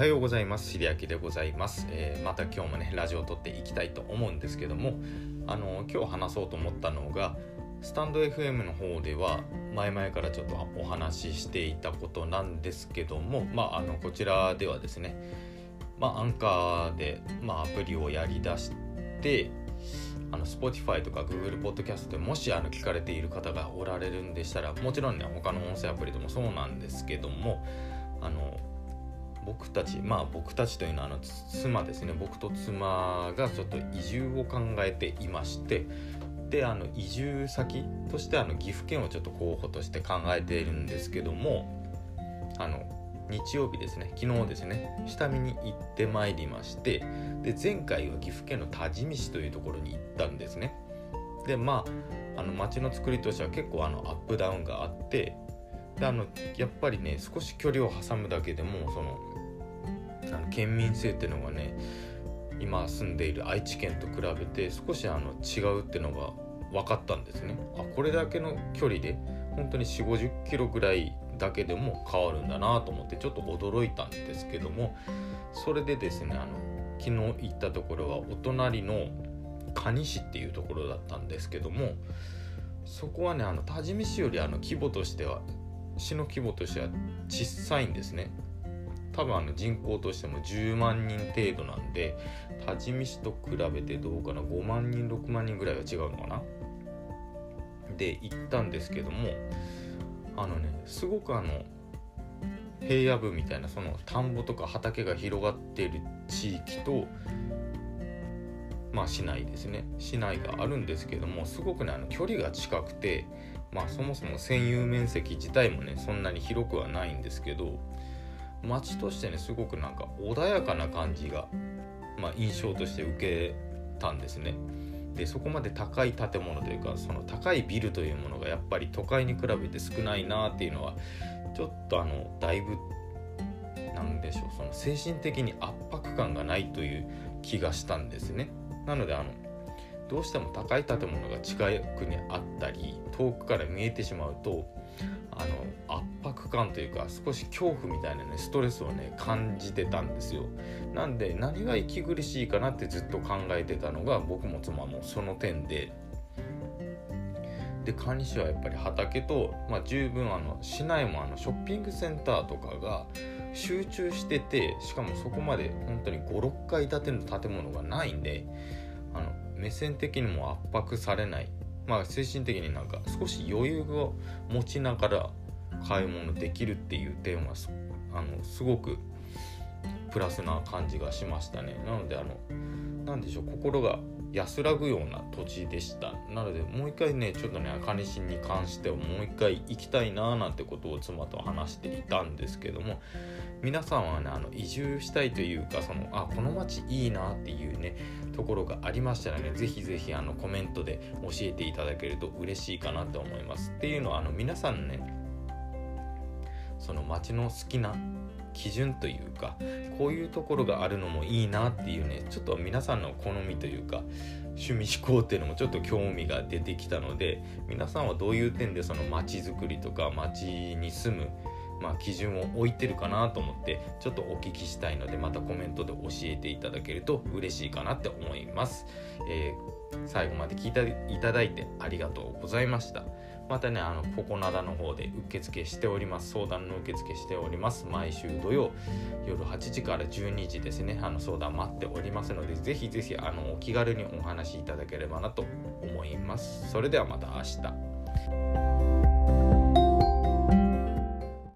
はようございます。しりあきでございます、えーまた今日もね、ラジオを撮っていきたいと思うんですけども、あの今日話そうと思ったのが、スタンド FM の方では前々からちょっとお話ししていたことなんですけども、まあ、あのこちらではですね、まあ、アンカーで、まあ、アプリをやりだして、あの Spotify とか Google Podcast でもしあの聞かれている方がおられるんでしたらもちろんね他の音声アプリでもそうなんですけどもあの僕たちまあ僕たちというのはあの妻ですね。僕と妻がちょっと移住を考えていましてであの移住先としてあの岐阜県をちょっと候補として考えているんですけどもあの日曜日ですね昨日ですね下見に行ってまいりましてで前回は岐阜県の多治見市というところに行ったんですね。でまああの街の作りとしては結構あのアップダウンがあってであのやっぱりね少し距離を挟むだけでもそのあの県民性っていうのがね今住んでいる愛知県と比べて少しあの違うっていうのが分かったんですね。あこれだけの距離で本当に4 5 0キロぐらいだけでも変わるんだなと思ってちょっと驚いたんですけどもそれでですねあの昨日行ったところはお隣の蟹市っていうところだったんですけどもそこはねあの多治見市よりあの規模としては市の規模としては小さいんですね。多分あの人口としても10万人程度なんで多治見市と比べてどうかな。5万人6万人ぐらいは違うのかな。で行ったんですけどもあのねすごくあの平野部みたいなその田んぼとか畑が広がっている地域とまあ市内ですね市内があるんですけどもすごくねあの距離が近くてまあそもそも占有面積自体もねそんなに広くはないんですけど街としてねすごくなんか穏やかな感じが、まあ、印象として受けたんですね。でそこまで高い建物というかその高いビルというものがやっぱり都会に比べて少ないなっていうのはちょっとあのだいぶなんでしょうその精神的に圧迫感がないという気がしたんですね。なのであのどうしても高い建物が近くにあったり遠くから見えてしまうとあの圧迫感というか少し恐怖みたいなねストレスをね感じてたんですよ。なんで何が息苦しいかなってずっと考えてたのが僕も妻もその点で。で管理士はやっぱり畑と、まあ、十分あの市内もあのショッピングセンターとかが集中しててしかもそこまで本当に56階建ての建物がないんであの目線的にも圧迫されない。まあ精神的になんか少し余裕を持ちながら買い物できるっていう点はあのすごくプラスな感じがしましたね。なのであのなんでしょう心が安らぐような土地でした。なのでもう一回ねちょっとね赤西に関してはもう一回行きたいなーなんてことを妻と話していたんですけども皆さんはねあの移住したいというかそのあこの町いいなっていうねところがありましたらねぜひぜひあのコメントで教えていただけると嬉しいかなと思います。っていうのはあの皆さんねその町の好きな基準というかこういうところがあるのもいいなっていうねちょっと皆さんの好みというか趣味思考っていうのもちょっと興味が出てきたので皆さんはどういう点でその町づくりとか街に住むまあ、基準を置いてるかなと思ってちょっとお聞きしたいのでまたコメントで教えていただけると嬉しいかなって思います、えー最後まで聞いていただいてありがとうございました。またねあのココナダの方で受付しております。相談の受付しております。毎週土曜夜8時から12時ですね。あの相談待っておりますのでぜひぜひあのお気軽にお話しいただければなと思います。それではまた明日。